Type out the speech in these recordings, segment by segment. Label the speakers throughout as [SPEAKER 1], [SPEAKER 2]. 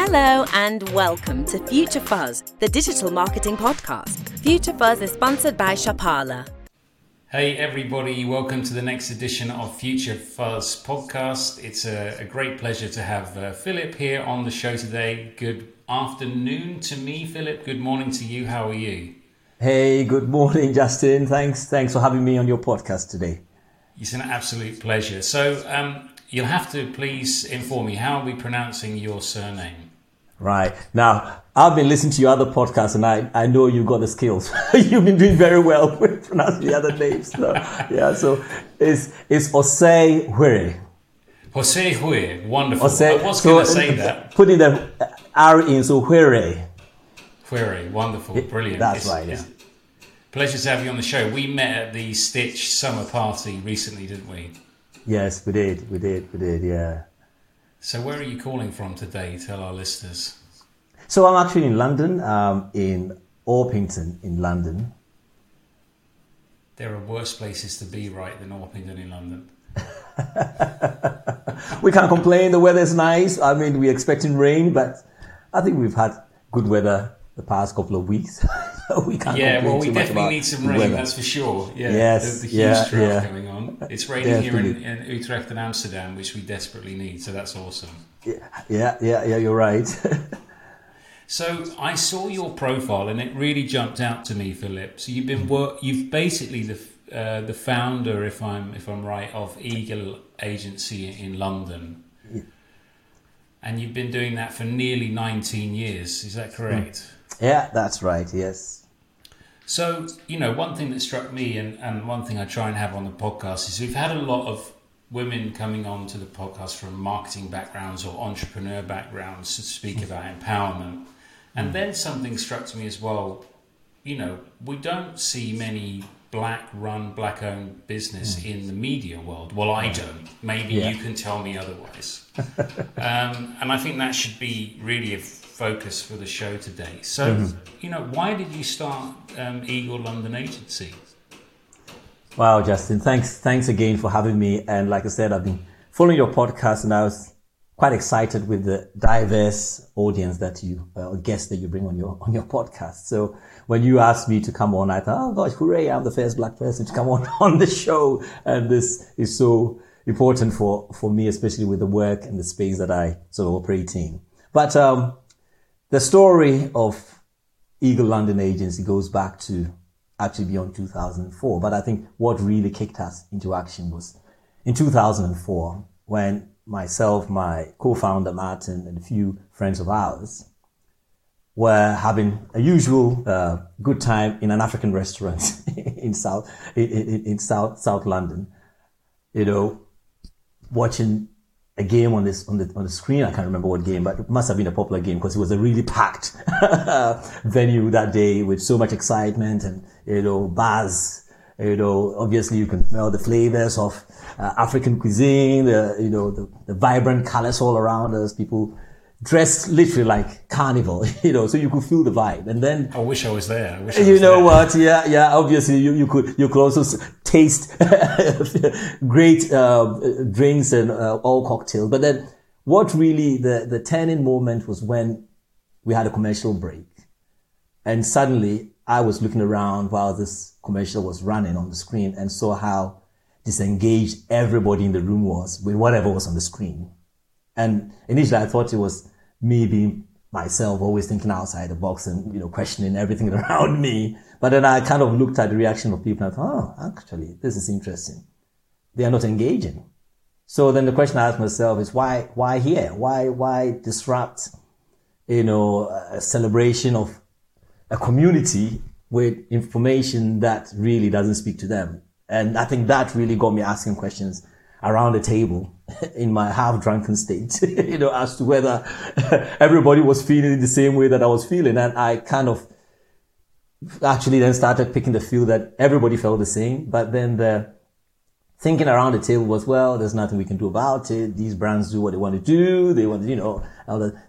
[SPEAKER 1] Hello and welcome to Future Fuzz, the digital marketing podcast. Future Fuzz is sponsored by Shopala.
[SPEAKER 2] Hey everybody, welcome to the next edition of Future Fuzz podcast. It's a, a great pleasure to have uh, Philip here on the show today. Good afternoon to me, Philip. Good morning to you. How are you?
[SPEAKER 3] Hey, good morning, Justin. Thanks, thanks for having me on your podcast today.
[SPEAKER 2] It's an absolute pleasure. So, um, you'll have to please inform me how are we pronouncing your surname?
[SPEAKER 3] Right. Now, I've been listening to your other podcasts and I, I know you've got the skills. you've been doing very well with pronouncing the other names. So, yeah, so it's, it's Osei Hwere.
[SPEAKER 2] Jose Hwere. Wonderful. Osei, I was so, going to say uh, that.
[SPEAKER 3] Putting the R in, so Hwere.
[SPEAKER 2] Hwere. Wonderful. Brilliant.
[SPEAKER 3] That's it's, right, yeah.
[SPEAKER 2] Pleasure to have you on the show. We met at the Stitch summer party recently, didn't we?
[SPEAKER 3] Yes, we did. We did. We did. Yeah.
[SPEAKER 2] So, where are you calling from today? Tell our listeners.
[SPEAKER 3] So, I'm actually in London, um, in Orpington, in London.
[SPEAKER 2] There are worse places to be, right, than Orpington in London.
[SPEAKER 3] we can't complain. The weather's nice. I mean, we're expecting rain, but I think we've had good weather the past couple of weeks. we can't
[SPEAKER 2] yeah, well, we definitely need some rain, weather. that's for sure. Yeah,
[SPEAKER 3] yes,
[SPEAKER 2] the, the
[SPEAKER 3] huge
[SPEAKER 2] yeah,
[SPEAKER 3] drought
[SPEAKER 2] yeah. going on. It's raining here in, in, Utrecht and Amsterdam, which we desperately need. So that's awesome.
[SPEAKER 3] Yeah, yeah, yeah, yeah you're right.
[SPEAKER 2] so I saw your profile, and it really jumped out to me, Philip. So you've been work, you've basically the uh, the founder, if I'm if I'm right, of Eagle Agency in London. Yeah. And you've been doing that for nearly 19 years, is that correct?
[SPEAKER 3] Yeah, that's right, yes.
[SPEAKER 2] So, you know, one thing that struck me and, and one thing I try and have on the podcast is we've had a lot of women coming on to the podcast from marketing backgrounds or entrepreneur backgrounds to speak about empowerment. And then something struck me as well, you know, we don't see many black run, black owned business mm. in the media world. Well, I don't. Maybe yeah. you can tell me otherwise. um, and I think that should be really a focus for the show today. So, mm-hmm. you know, why did you start um, Eagle London Agency?
[SPEAKER 3] Wow, Justin, thanks, thanks again for having me. And like I said, I've been following your podcast, and I was quite excited with the diverse audience that you, uh, guests that you bring on your on your podcast. So when you asked me to come on, I thought, oh gosh, hooray! I'm the first black person to come on on the show, and this is so important for for me, especially with the work and the space that I sort of operate in. But um, the story of Eagle London Agency goes back to actually beyond 2004. But I think what really kicked us into action was in 2004 when myself, my co-founder Martin, and a few friends of ours were having a usual uh, good time in an African restaurant in South in, in, in South South London. You know, watching a game on this on the on the screen. I can't remember what game, but it must have been a popular game because it was a really packed venue that day with so much excitement and you know buzz. You know, obviously you can smell the flavors of uh, African cuisine. The you know the, the vibrant colors all around us. People dressed literally like carnival, you know, so you could feel the vibe. And then
[SPEAKER 2] I wish I was there. I
[SPEAKER 3] I you know there. what? Yeah, yeah. Obviously, you, you could you could also taste great uh, drinks and uh, all cocktails. But then, what really the the turning moment was when we had a commercial break, and suddenly I was looking around while this commercial was running on the screen and saw how disengaged everybody in the room was with whatever was on the screen and initially I thought it was me being myself, always thinking outside the box and, you know, questioning everything around me. But then I kind of looked at the reaction of people and I thought, oh, actually, this is interesting. They are not engaging. So then the question I asked myself is why, why here? Why, why disrupt, you know, a celebration of a community with information that really doesn't speak to them? And I think that really got me asking questions around the table in my half drunken state, you know, as to whether everybody was feeling the same way that I was feeling. And I kind of actually then started picking the feel that everybody felt the same. But then the thinking around the table was, well, there's nothing we can do about it. These brands do what they want to do. They want, you know,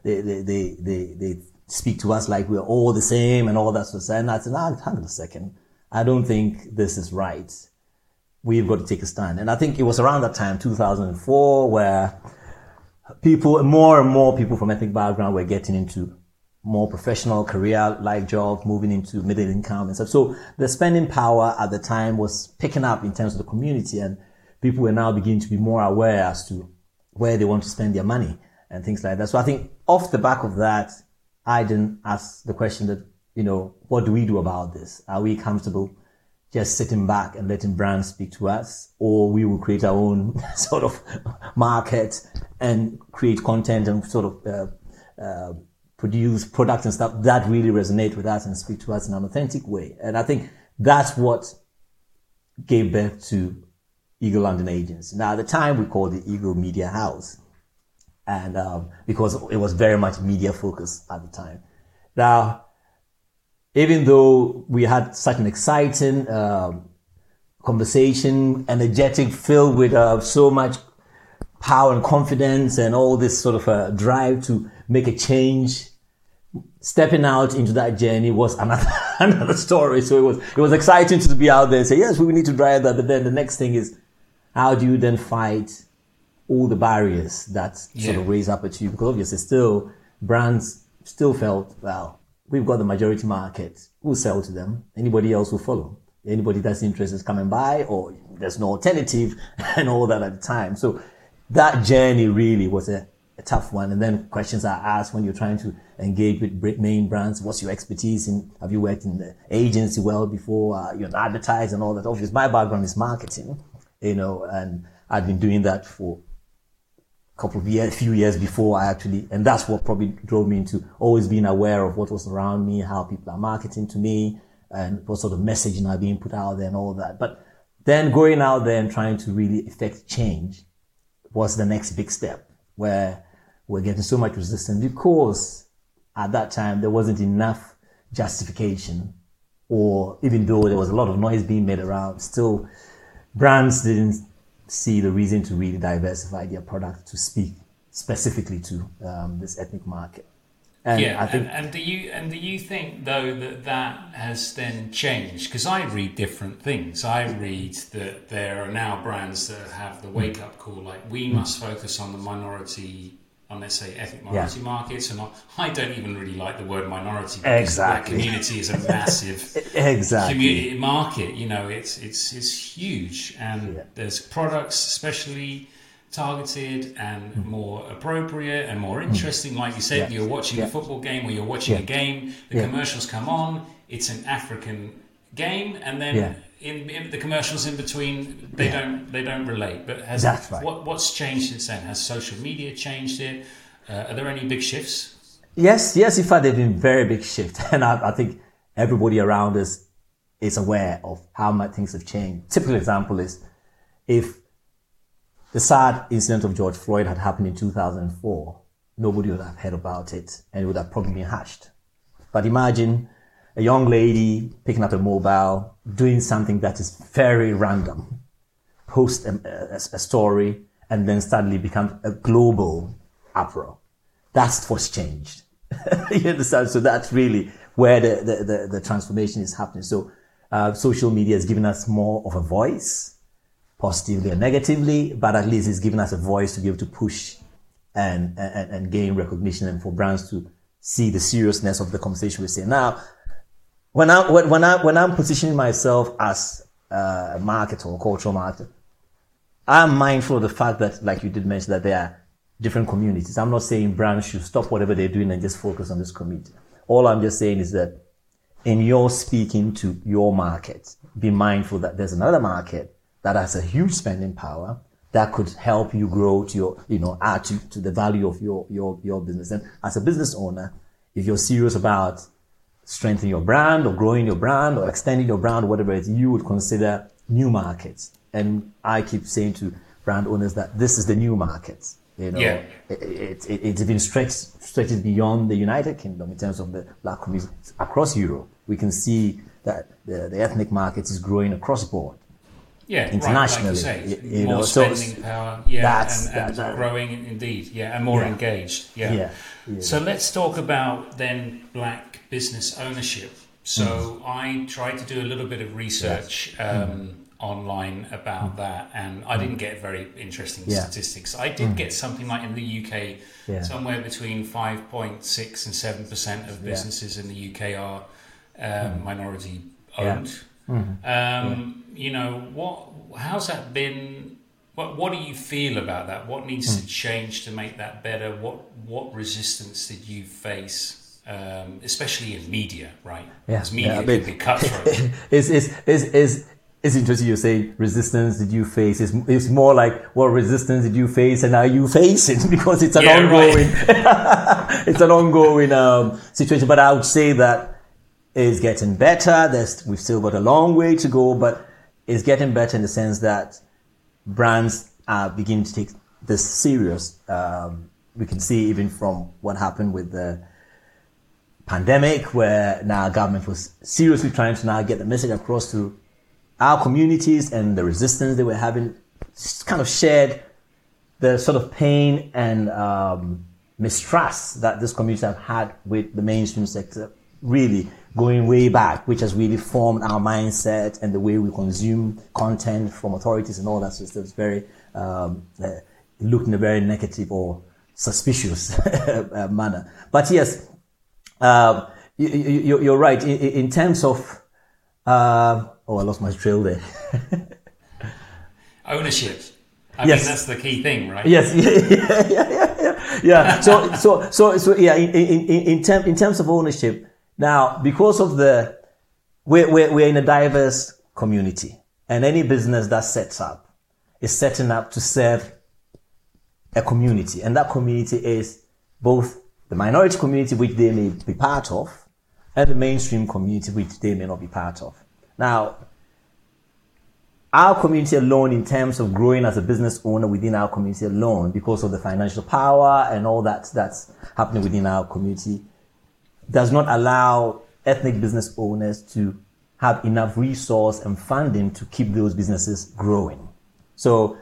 [SPEAKER 3] they, they, they, they, they speak to us like we're all the same and all that sort of. And I said, nah, hang on a second. I don't think this is right we've got to take a stand. And I think it was around that time, 2004, where people, more and more people from ethnic background were getting into more professional career like jobs, moving into middle income and stuff. So the spending power at the time was picking up in terms of the community and people were now beginning to be more aware as to where they want to spend their money and things like that. So I think off the back of that, I didn't ask the question that, you know, what do we do about this? Are we comfortable just sitting back and letting brands speak to us or we will create our own sort of market and create content and sort of, uh, uh, produce products and stuff that really resonate with us and speak to us in an authentic way. And I think that's what gave birth to Eagle London Agency. Now, at the time, we called it Eagle Media House, and um, because it was very much media focused at the time. Now, even though we had such an exciting um, conversation, energetic, filled with uh, so much power and confidence, and all this sort of uh, drive to make a change stepping out into that journey was another another story. So it was it was exciting to be out there and say, yes, we need to drive that. But then the next thing is, how do you then fight all the barriers that yeah. sort of raise up at you? Because obviously, still brands still felt well, we've got the majority market. We'll sell to them. Anybody else will follow. Anybody that's interested is coming by, or there's no alternative, and all that at the time. So that journey really was a a tough one. And then questions are asked when you're trying to engage with main brands. What's your expertise in? Have you worked in the agency well before? Uh, you're advertising and all that. Obviously, my background is marketing, you know, and I've been doing that for couple of years, few years before I actually, and that's what probably drove me into always being aware of what was around me, how people are marketing to me, and what sort of messaging are being put out there and all that. But then going out there and trying to really effect change was the next big step where we're getting so much resistance because at that time there wasn't enough justification or even though there was a lot of noise being made around, still brands didn't see the reason to really diversify their product to speak specifically to um, this ethnic market.
[SPEAKER 2] And yeah, think, and, and, do you and do you think though that that has then changed? Because I read different things. I read that there are now brands that have the wake up call, like we must focus on the minority on let's say ethnic minority yeah. markets, and I don't even really like the word minority.
[SPEAKER 3] Exactly,
[SPEAKER 2] community is a massive
[SPEAKER 3] exactly
[SPEAKER 2] community market. You know, it's it's it's huge, and yeah. there's products especially targeted and mm. more appropriate and more mm. interesting. Like you said, yeah. you're watching a football game or you're watching a game. The commercials come on. It's an African game, and then in, in, the commercials in between they yeah. don't they don't relate. But has
[SPEAKER 3] That's right.
[SPEAKER 2] what what's changed since then? Has social media changed it? Uh, are there any big shifts?
[SPEAKER 3] Yes, yes. In fact, there've been very big shifts, and I, I, think everybody around us is aware of how much things have changed. Typical example is if the sad incident of George Floyd had happened in 2004, nobody would have heard about it, and it would have probably been hushed. But imagine a young lady picking up a mobile, doing something that is very random, post a, a, a story, and then suddenly become a global uproar. That's what's changed. you understand? So that's really where the, the, the, the transformation is happening. So uh, social media has given us more of a voice, positively or negatively, but at least it's given us a voice to be able to push and, and, and gain recognition and for brands to see the seriousness of the conversation we're saying. Now, when I when, when I when I'm positioning myself as a marketer or cultural marketer, I'm mindful of the fact that, like you did mention, that there are different communities. I'm not saying brands should stop whatever they're doing and just focus on this community. All I'm just saying is that in your speaking to your market, be mindful that there's another market that has a huge spending power that could help you grow to your, you know, add to, to the value of your, your, your business. And as a business owner, if you're serious about strengthening your brand or growing your brand or extending your brand, whatever it is, you would consider new markets. And I keep saying to brand owners that this is the new market. You know,
[SPEAKER 2] yeah.
[SPEAKER 3] it, it, it, it's been stretched, stretched beyond the United Kingdom in terms of the black community across Europe. We can see that the, the ethnic market is growing across the board.
[SPEAKER 2] Yeah,
[SPEAKER 3] internationally,
[SPEAKER 2] right, like you, you more know, spending so power, yeah, that's, and, and that, growing indeed, yeah, and more yeah. engaged, yeah.
[SPEAKER 3] yeah. yeah.
[SPEAKER 2] So let's talk about then black business ownership. So mm. I tried to do a little bit of research yes. um, mm. online about that, and I didn't get very interesting statistics. I did get something like in the UK, somewhere between five point six and seven percent of businesses in the UK are um, minority owned. Um, You know what? How's that been? What What do you feel about that? What needs to change to make that better? What What resistance did you face? Um, especially in media, right?
[SPEAKER 3] Yeah,
[SPEAKER 2] media
[SPEAKER 3] yeah, I
[SPEAKER 2] can be cutthroat.
[SPEAKER 3] it's, it's, it's, it's, it's interesting you say resistance did you face it's, it's more like what resistance did you face and are you facing because it's an
[SPEAKER 2] Yeah, right.
[SPEAKER 3] ongoing it's an ongoing um, situation but i would say that it's getting better. There's we've still got a long way to go but it's getting better in the sense that brands are beginning to take this serious. Um, we can see even from what happened with the pandemic where now government was seriously trying to now get the message across to our communities and the resistance they were having kind of shared the sort of pain and um, mistrust that this community have had with the mainstream sector really going way back which has really formed our mindset and the way we consume content from authorities and all that so it's very um, uh, looked in a very negative or suspicious uh, manner but yes um, you, you're right. In, in terms of, uh, oh, I lost my trail there.
[SPEAKER 2] Ownership. I
[SPEAKER 3] Yes.
[SPEAKER 2] mean, that's the key thing, right?
[SPEAKER 3] yes, yeah, yeah, yeah, yeah, yeah. So, so, so, so, yeah. In in in, in, term, in terms of ownership, now because of the, we're, we're we're in a diverse community, and any business that sets up is setting up to serve a community, and that community is both the minority community, which they may be part of, and the mainstream community, which they may not be part of. Now, our community alone, in terms of growing as a business owner within our community alone, because of the financial power and all that that's happening within our community, does not allow ethnic business owners to have enough resource and funding to keep those businesses growing. So,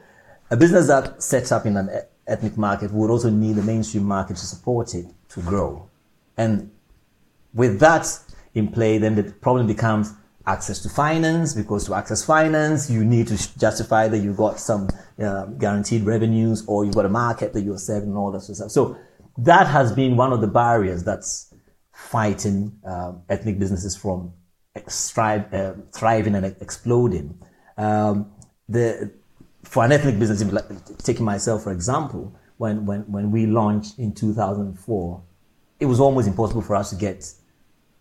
[SPEAKER 3] a business that sets up in an ethnic market would also need the mainstream market to support it to grow. And with that in play, then the problem becomes access to finance, because to access finance, you need to justify that you've got some uh, guaranteed revenues or you've got a market that you're serving and all that sort of stuff. So that has been one of the barriers that's fighting um, ethnic businesses from strive, uh, thriving and exploding. Um, the for an ethnic business, taking myself for example, when, when, when we launched in 2004, it was almost impossible for us to get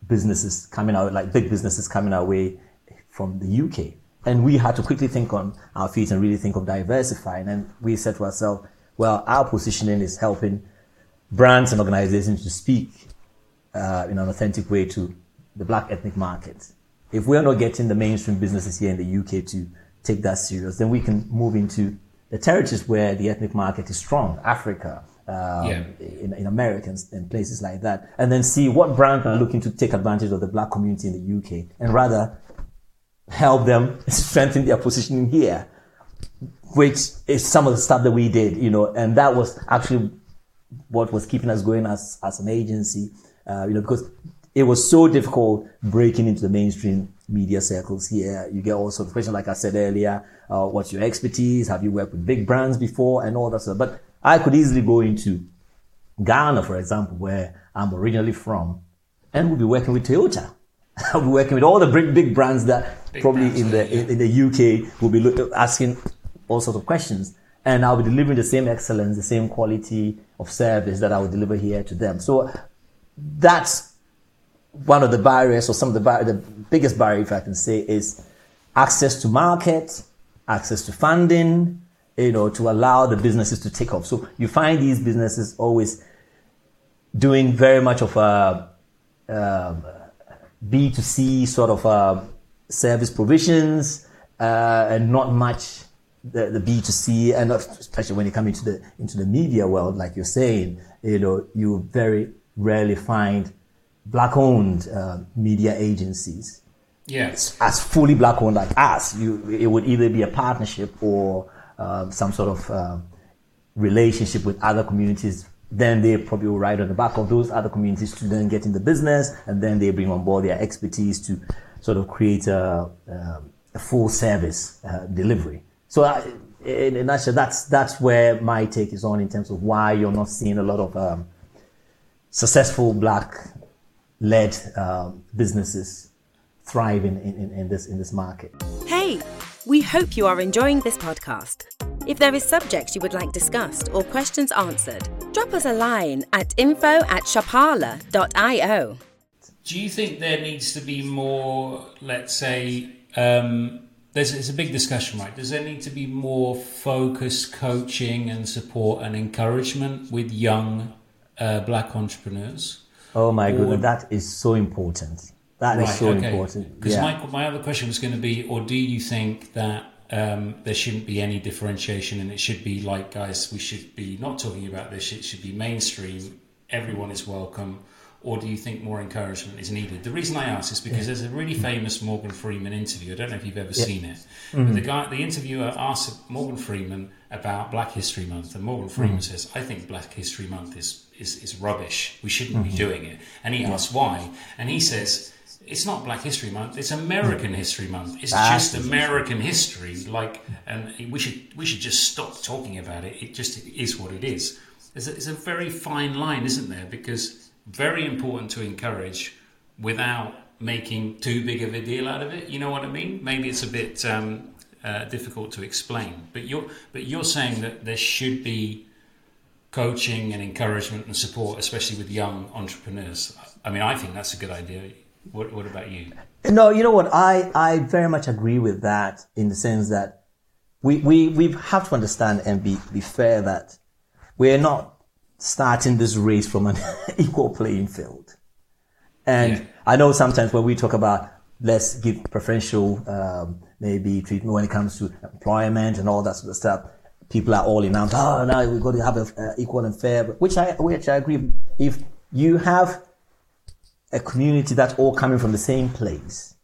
[SPEAKER 3] businesses coming out, like big businesses coming our way from the UK. And we had to quickly think on our feet and really think of diversifying. And we said to ourselves, well, our positioning is helping brands and organizations to speak uh, in an authentic way to the black ethnic market. If we're not getting the mainstream businesses here in the UK to take that serious, then we can move into the territories where the ethnic market is strong, Africa, um,
[SPEAKER 2] Yeah.
[SPEAKER 3] in, in America and, and places like that, and then see what brands are looking to take advantage of the black community in the UK, and rather help them strengthen their positioning here, which is some of the stuff that we did, you know, and that was actually what was keeping us going as, as an agency, uh, you know, because it was so difficult breaking into the mainstream media circles here. You get all sorts of questions, like I said earlier, uh, what's your expertise? Have you worked with big brands before and all that stuff? But I could easily go into Ghana, for example, where I'm originally from, and we'll be working with Toyota. I'll be working with all the big, big brands that
[SPEAKER 2] Big
[SPEAKER 3] probably
[SPEAKER 2] brands,
[SPEAKER 3] in the
[SPEAKER 2] yeah.
[SPEAKER 3] in, the UK will be look, asking all sorts of questions, and I'll be delivering the same excellence, the same quality of service that I will deliver here to them. So that's one of the barriers, or some of the bar- the biggest barrier, if I can say, is access to market, access to funding, you know, to allow the businesses to take off. So you find these businesses always doing very much of a um, B2C sort of uh, service provisions uh, and not much the, the B2C and especially when you come into the into the media world, like you're saying, you know, you're very rarely find black owned uh, media agencies
[SPEAKER 2] Yeah.
[SPEAKER 3] as fully black owned like us. You, it would either be a partnership or um, some sort of um, relationship with other communities. Then they probably will ride on the back of those other communities to then get in the business, and then they bring on board their expertise to sort of create a, um, a full service uh, delivery. So, I, in a nutshell, that's that's where my take is on in terms of why you're not seeing a lot of um, successful black-led um, businesses thrive in, in, in this in this market.
[SPEAKER 1] Hey, we hope you are enjoying this podcast. If there is subjects you would like discussed or questions answered, drop us a line at info at shopala.io.
[SPEAKER 2] Do you think there needs to be more, let's say, um, there's it's a big discussion, right? Does there need to be more focused coaching and support and encouragement with young uh, black entrepreneurs?
[SPEAKER 3] Oh my or, goodness, that is so important. That right, is so okay. important.
[SPEAKER 2] Because yeah. my, my other question was going to be, or do you think that um, there shouldn't be any differentiation and it should be like, guys, we should be not talking about this, it should be mainstream, everyone is welcome or do you think more encouragement is needed? The reason I ask is because yeah. there's a really famous Morgan Freeman interview. I don't know if you've ever yeah. seen it. Mm-hmm. the guy, the interviewer asked Morgan Freeman about Black History Month, and Morgan Freeman mm-hmm. says, "I think Black History Month is is, is rubbish. We shouldn't mm-hmm. be doing it." And he asks why, and he says. It's not Black History Month. It's American mm. History Month. It's That's just American history. Like, and we should we should just stop talking about it. It just is what it is. It's a, it's a very fine line, isn't there? Because very important to encourage without making too big of a deal out of it. You know what I mean? Maybe it's a bit um, uh, difficult to explain, but you're but you're saying that there should be coaching and encouragement and support, especially with young entrepreneurs. I mean, I think that's a good idea. What, what about you?
[SPEAKER 3] No, you know what? I, I very much agree with that in the sense that we, we, we have to understand and be, be fair that we're not starting this race from an equal playing field. And yeah. I know sometimes when we talk about let's give preferential um, maybe treatment when it comes to employment and all that sort of stuff, people are all in. Oh, no, we've got to have a, uh, equal and fair, which I which I agree. If you have a community that's all coming from the same place,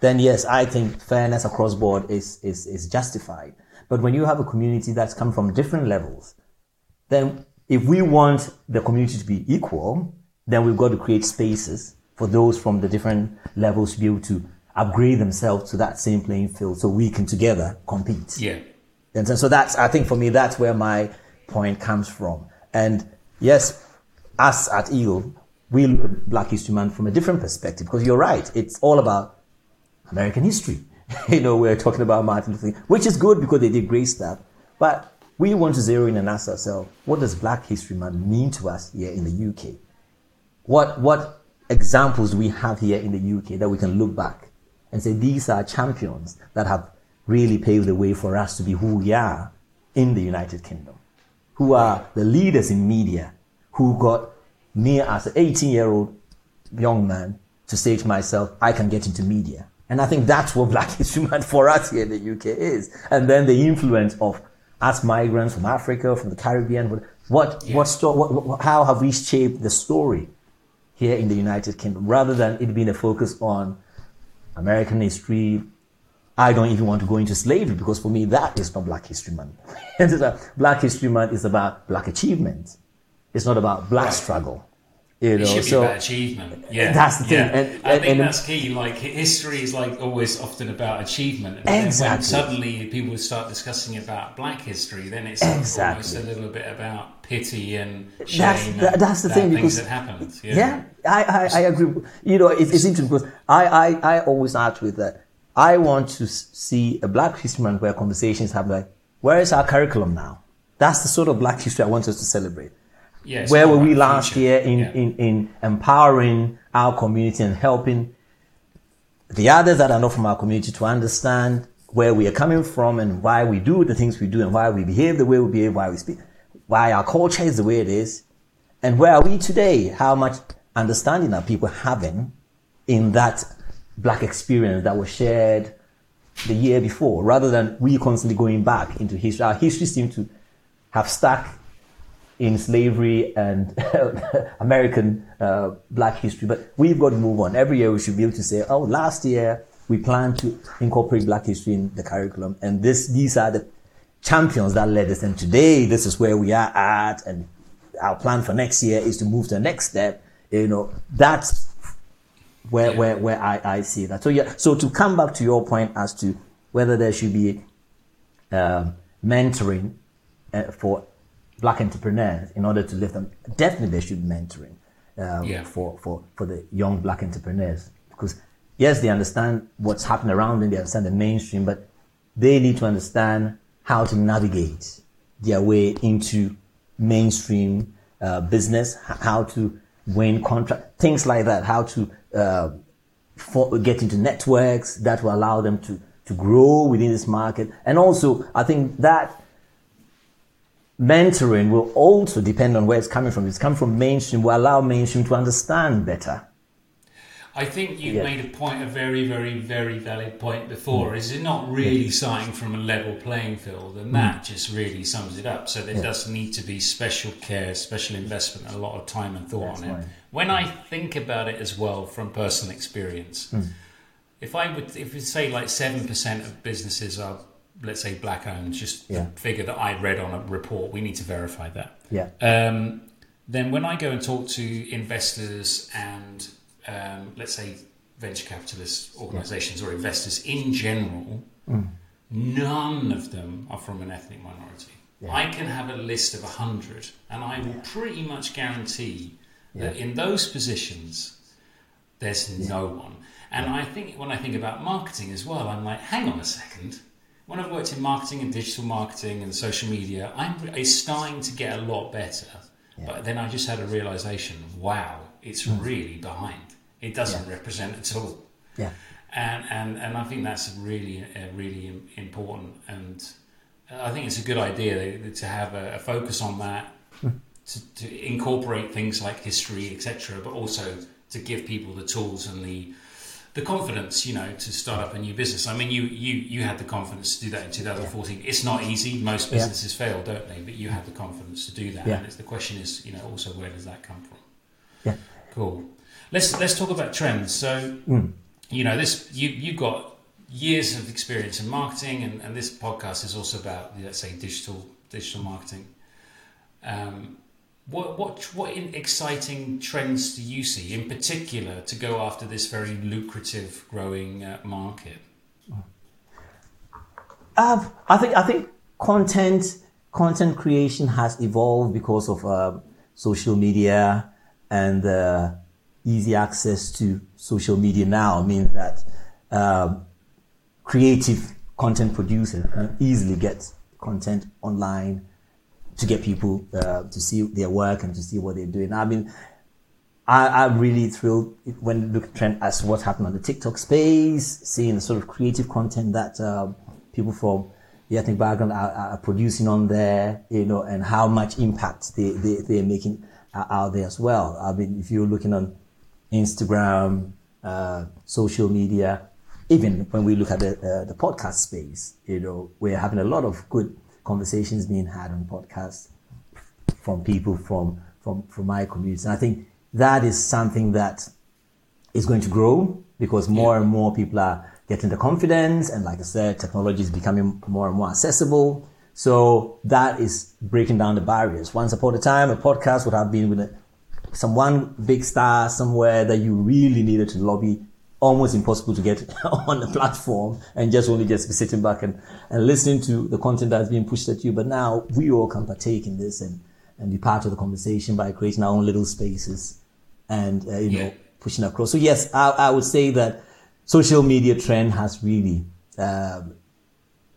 [SPEAKER 3] then yes, I think fairness across board is is is justified. But when you have a community that's come from different levels, then if we want the community to be equal, then we've got to create spaces for those from the different levels to be able to upgrade themselves to that same playing field so we can together compete.
[SPEAKER 2] Yeah.
[SPEAKER 3] And so, that's, I think for me, that's where my point comes from. And yes, us at Eagle, we look at Black History Month from a different perspective because you're right. It's all about American history. you know, we're talking about Martin Luther King, which is good because they did great stuff. But we want to zero in and ask ourselves, what does Black History Month mean to us here in the UK? What, what examples do we have here in the UK that we can look back and say these are champions that have really paved the way for us to be who we are in the United Kingdom? Who are the leaders in media who got me as an 18 year old young man to say to myself, I can get into media. And I think that's what Black History Month for us here in the UK is. And then the influence of as migrants from Africa, from the Caribbean, what, what, yeah. what, sto- what, what, how have we shaped the story here in the United Kingdom rather than it being a focus on American history? I don't even want to go into slavery because for me, that is not Black History Month. Black History Month is about Black achievement. It's not about Black right. struggle.
[SPEAKER 2] You know, it should be so about achievement. Yeah,
[SPEAKER 3] that's the thing.
[SPEAKER 2] Yeah. And, I think and, that's key. Like history is like always often about achievement.
[SPEAKER 3] And exactly.
[SPEAKER 2] when suddenly people start discussing about Black history, then it's exactly. almost a little bit about pity and shame.
[SPEAKER 3] That's,
[SPEAKER 2] and
[SPEAKER 3] that's the thing
[SPEAKER 2] because
[SPEAKER 3] that
[SPEAKER 2] happened.
[SPEAKER 3] Yeah, yeah I, I, I, agree. You know, it's, it's interesting because I, I, I always act with that. I want to see a Black History Month where conversations happen like, where is our curriculum now? That's the sort of Black history I want us to celebrate Yes, Where were we last year in, yeah. in, in empowering our community and helping the others that are not from our community to understand where we are coming from and why we do the things we do and why we behave the way we behave, why we speak, why our culture is the way it is, and where are we today? How much understanding are people having in that black experience that was shared the year before, rather than we constantly going back into history. Our history seems to have stuck in slavery and American uh, black history. But we've got to move on. Every year we should be able to say, oh, last year we plan to incorporate black history in the curriculum. And this, these are the champions that led us. And today this is where we are at. And our plan for next year is to move to the next step. You know, that's where, where, where I, I see that. So yeah, so to come back to your point as to whether there should be uh, mentoring uh, for black entrepreneurs in order to lift them. Definitely, they should be mentoring um,
[SPEAKER 2] Yeah.
[SPEAKER 3] for, for, for the young black entrepreneurs because yes, they understand what's happening around them, they understand the mainstream, but they need to understand how to navigate their way into mainstream uh, business, how to win contract, things like that, how to uh, for, get into networks that will allow them to, to grow within this market. And also, I think that mentoring will also depend on where it's coming from. If it's coming from mainstream, will allow mainstream to understand better.
[SPEAKER 2] I think you
[SPEAKER 3] Yeah.
[SPEAKER 2] made a point, a very, very, very valid point before. Mm. Is it not really starting from a level playing field, and that mm. just really sums it up. So there
[SPEAKER 3] Yeah.
[SPEAKER 2] does need to be special care, special investment, a lot of time and thought
[SPEAKER 3] That's
[SPEAKER 2] on it. When I think about it as well from personal experience, mm. if I would, if we say like seven percent of businesses are, let's say, black owned, just
[SPEAKER 3] Yeah.
[SPEAKER 2] figure that I read on a report, we need to verify that
[SPEAKER 3] Yeah.
[SPEAKER 2] um, then when I go and talk to investors and um, let's say venture capitalist organizations or investors in general, none of them are from an ethnic minority. I can have a list of a hundred, and I will pretty much guarantee that in those positions, there's no one. And I think when I think about marketing as well, I'm like, hang on a second. When I've worked in marketing and digital marketing and social media, I'm it's starting to get a lot better. But then I just had a realization: wow, it's really behind. It doesn't represent at all.
[SPEAKER 3] Yeah.
[SPEAKER 2] And, and and I think that's really uh, really important, and I think it's a good idea to have a, a focus on that, to, to incorporate things like history, etc., but also to give people the tools and the the confidence, you know, to start up a new business. I mean, you you you had the confidence to do that in 2014. It's not easy. Most
[SPEAKER 3] Yeah.
[SPEAKER 2] businesses fail, don't they? But you had the confidence to do that.
[SPEAKER 3] Yeah.
[SPEAKER 2] And it's, the question is, you know, also where does that come from?
[SPEAKER 3] Yeah.
[SPEAKER 2] Cool. Let's let's talk about trends. So, you know, this you you've got years of experience in marketing, and, and this podcast is also about let's say digital digital marketing. Um, what what what in exciting trends do you see in particular to go after this very lucrative growing uh, market?
[SPEAKER 3] Uh, I think I think content content creation has evolved because of uh, social media and uh, easy access to social media now means that um, creative content producers can easily get content online to get people uh, to see their work and to see what they're doing. I mean, I, I'm really thrilled when look trend as what happened on the TikTok space, seeing the sort of creative content that um, people from the ethnic background are, are producing on there, you know, and how much impact they, they, they're making uh, out there as well. I mean, if you're looking on Instagram, uh, social media, even when we look at the, uh, the podcast space, you know, we're having a lot of good conversations being had on podcasts from people from from from my community. And I think that is something that is going to grow because more and more people are getting the confidence, and like I said, technology is becoming more and more accessible. So that is breaking down the barriers. Once upon a time, a podcast would have been with a, some one big star somewhere that you really needed to lobby. Almost impossible to get on the platform and just only just be sitting back and, and listening to the content that's being pushed at you. But now we all can partake in this and, and be part of the conversation by creating our own little spaces and, uh, you
[SPEAKER 2] Yeah.
[SPEAKER 3] know, pushing across. So yes, I, I would say that social media trend has really um,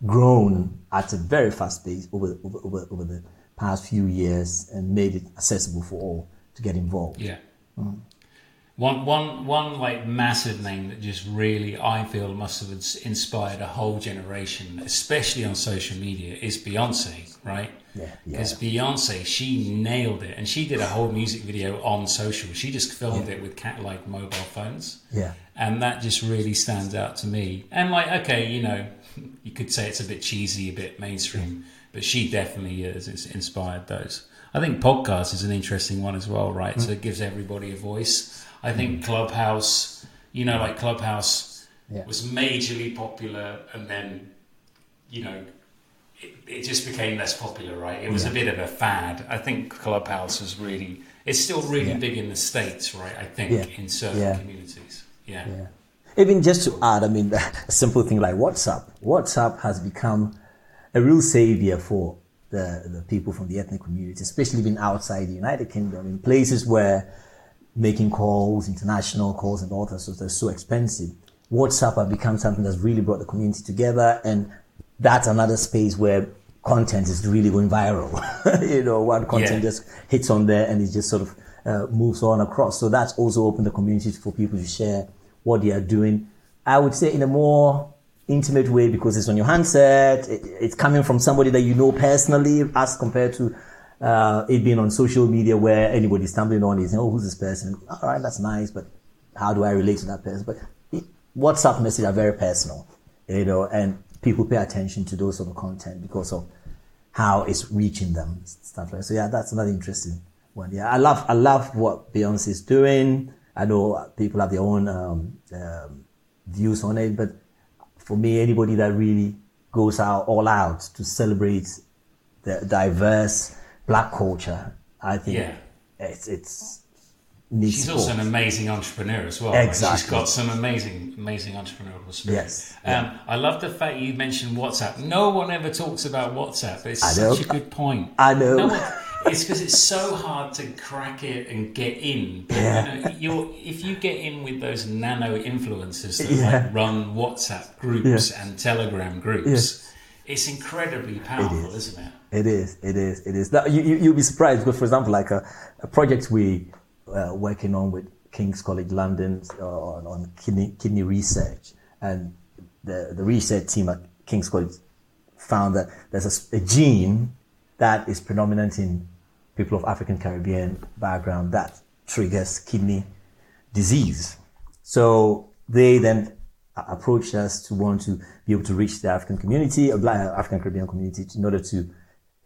[SPEAKER 3] grown at a very fast pace over, over, over, over the past few years and made it accessible for all to get involved.
[SPEAKER 2] Yeah. One, one, one like massive name that just really I feel must have inspired a whole generation, especially on social media, is Beyonce, right?
[SPEAKER 3] Yeah, yeah.
[SPEAKER 2] Because Beyonce, she nailed it, and she did a whole music video on social. She just filmed it with cat like mobile phones.
[SPEAKER 3] Yeah.
[SPEAKER 2] and that just really stands out to me. And like, okay, you know, you could say it's a bit cheesy, a bit mainstream, but she definitely is, is inspired those. I think podcast is an interesting one as well, right? So mm. it gives everybody a voice. I think Clubhouse, you know, like Clubhouse
[SPEAKER 3] Yeah.
[SPEAKER 2] was majorly popular, and then, you know. It, it just became less popular, right? It was a bit of a fad. I think Clubhouse was really, it's still really
[SPEAKER 3] Yeah.
[SPEAKER 2] big in the States, right? I think
[SPEAKER 3] Yeah.
[SPEAKER 2] in certain
[SPEAKER 3] Yeah.
[SPEAKER 2] communities. Yeah.
[SPEAKER 3] Yeah. even just to add, I mean, a simple thing like WhatsApp. WhatsApp has become a real savior for the, the people from the ethnic community, especially being outside the United Kingdom, in places where making calls, international calls, and all that sort of so expensive. WhatsApp has become something that's really brought the community together, and that's another space where content is really going viral. you know, one content yeah. just hits on there and it just sort of uh, moves on across. So that's also opened the community for people to share what they are doing. I would say in a more intimate way because it's on your handset. It, it's coming from somebody that you know personally, as compared to uh, it being on social media where anybody's stumbling on is, oh, who's this person? All right, that's nice, but how do I relate to that person? But it, WhatsApp messages are very personal, you know, and people pay attention to those sort of content because of how it's reaching them, stuff like. That. So yeah, that's another interesting one. Yeah, I love I love what Beyonce is doing. I know people have their own um, um, views on it, but for me, anybody that really goes out all out to celebrate the diverse black culture, I think yeah. it's it's.
[SPEAKER 2] She's also an amazing entrepreneur as well.
[SPEAKER 3] Exactly.
[SPEAKER 2] She's got some amazing, amazing entrepreneurial spirit.
[SPEAKER 3] Yes.
[SPEAKER 2] Um, yeah. I love the fact you mentioned WhatsApp. No one ever talks about WhatsApp. It's such a good point.
[SPEAKER 3] I know.
[SPEAKER 2] No one, it's because it's so hard to crack it and get in. But, yeah. You know, if you get in with those nano influencers that yeah. like run WhatsApp groups yeah. and Telegram groups, it's incredibly powerful, is. isn't it?
[SPEAKER 3] It is. It is. It is. Now, you, you, will be surprised because, for example, like a, a project we uh, working on with King's College London uh, on, on kidney, kidney research, and the, the research team at King's College found that there's a, a gene that is predominant in people of African Caribbean background that triggers kidney disease. So they then Uh, approached us to want to be able to reach the African community, black African Caribbean community, in order to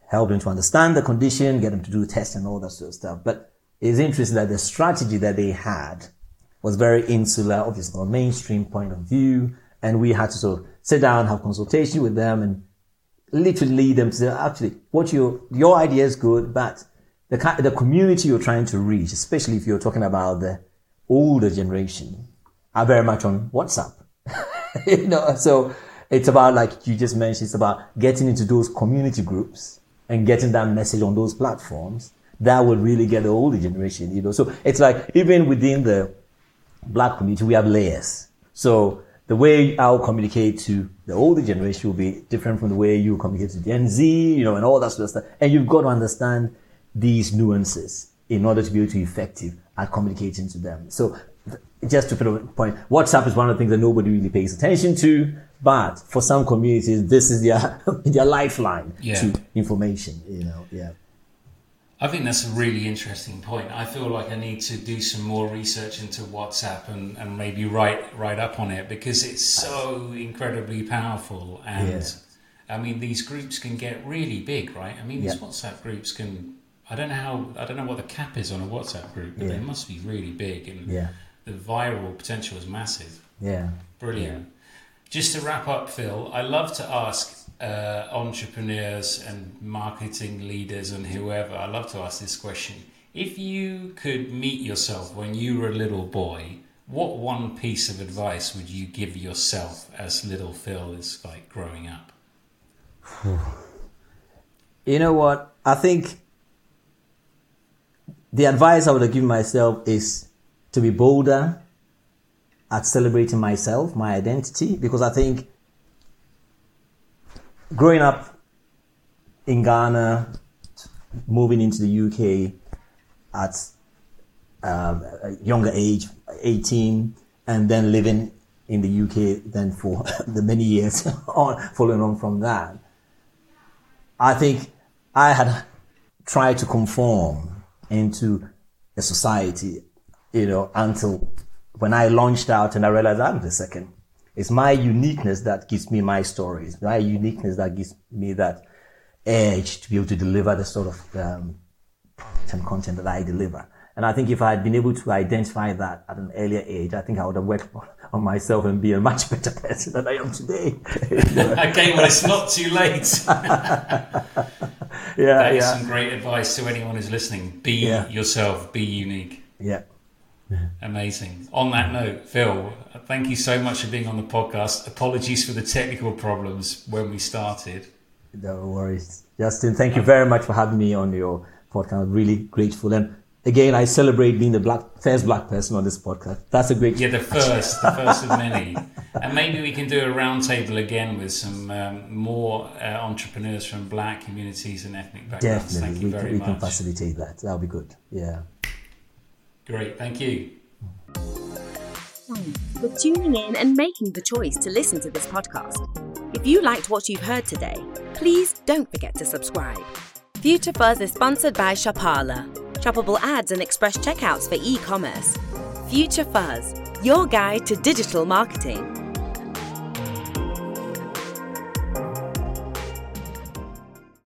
[SPEAKER 3] help them to understand the condition, get them to do tests and all that sort of stuff. But it's interesting that the strategy that they had was very insular, obviously, from a mainstream point of view. And we had to sort of sit down, have consultation with them and literally lead them to say, actually, what your, your idea is good, but the, the community you're trying to reach, especially if you're talking about the older generation, are very much on WhatsApp. you know, so it's about, like you just mentioned, it's about getting into those community groups and getting that message on those platforms. That would really get the older generation, you know. So it's like, even within the black community, we have layers. So the way I'll communicate to the older generation will be different from the way you communicate to Gen Z, you know, and all that sort of stuff. And you've got to understand these nuances in order to be able to be effective at communicating to them. So just to put a point, WhatsApp is one of the things that nobody really pays attention to, but for some communities, this is their their lifeline yeah. to information. You know, yeah.
[SPEAKER 2] I think that's a really interesting point. I feel like I need to do some more research into WhatsApp and, and maybe write write up on it because it's so incredibly powerful. And yeah. I mean, these groups can get really big, right? I mean, these yeah. WhatsApp groups can I don't know how I don't know what the cap is on a WhatsApp group, but yeah. they must be really big, and
[SPEAKER 3] yeah.
[SPEAKER 2] The viral potential is massive.
[SPEAKER 3] Yeah,
[SPEAKER 2] brilliant. Yeah. Just to wrap up, Phil, I love to ask uh, entrepreneurs and marketing leaders and whoever. I love to ask this question: If you could meet yourself when you were a little boy, what one piece of advice would you give yourself as little Phil is like growing up?
[SPEAKER 3] You know what? I think the advice I would have given myself is to be bolder at celebrating myself, my identity, because I think growing up in Ghana, moving into the UK at um, a younger age, 18, and then living in the UK then for the many years following on from that, I think I had tried to conform into a society, you know, until when I launched out and I realized, I'm the second. It's my uniqueness that gives me my stories, my uniqueness that gives me that edge to be able to deliver the sort of um, and content that I deliver. And I think if I had been able to identify that at an earlier age, I think I would have worked on myself and be a much better person than I am today.
[SPEAKER 2] okay, well, it's not too late.
[SPEAKER 3] yeah,
[SPEAKER 2] that is
[SPEAKER 3] yeah.
[SPEAKER 2] some great advice to anyone who's listening. Be yeah. yourself. Be unique.
[SPEAKER 3] Yeah.
[SPEAKER 2] Amazing. On that note, Phil, thank you so much for being on the podcast. Apologies for the technical problems when we started.
[SPEAKER 3] No worries. Justin, thank you very much for having me on your podcast. I'm really grateful. And again, I celebrate being the black first black person on this podcast. That's a great.
[SPEAKER 2] Yeah, the first, the first of many. And maybe we can do a roundtable again with some um, more uh, entrepreneurs from black communities and ethnic backgrounds.
[SPEAKER 3] Definitely,
[SPEAKER 2] Thank you
[SPEAKER 3] we,
[SPEAKER 2] very
[SPEAKER 3] we
[SPEAKER 2] much.
[SPEAKER 3] can facilitate that. That'll be good. Yeah.
[SPEAKER 2] Great, thank you.
[SPEAKER 1] for tuning in and making the choice to listen to this podcast. If you liked what you've heard today, please don't forget to subscribe. Future Fuzz is sponsored by Shopala, shoppable ads and express checkouts for e commerce. Future Fuzz, your guide to digital marketing.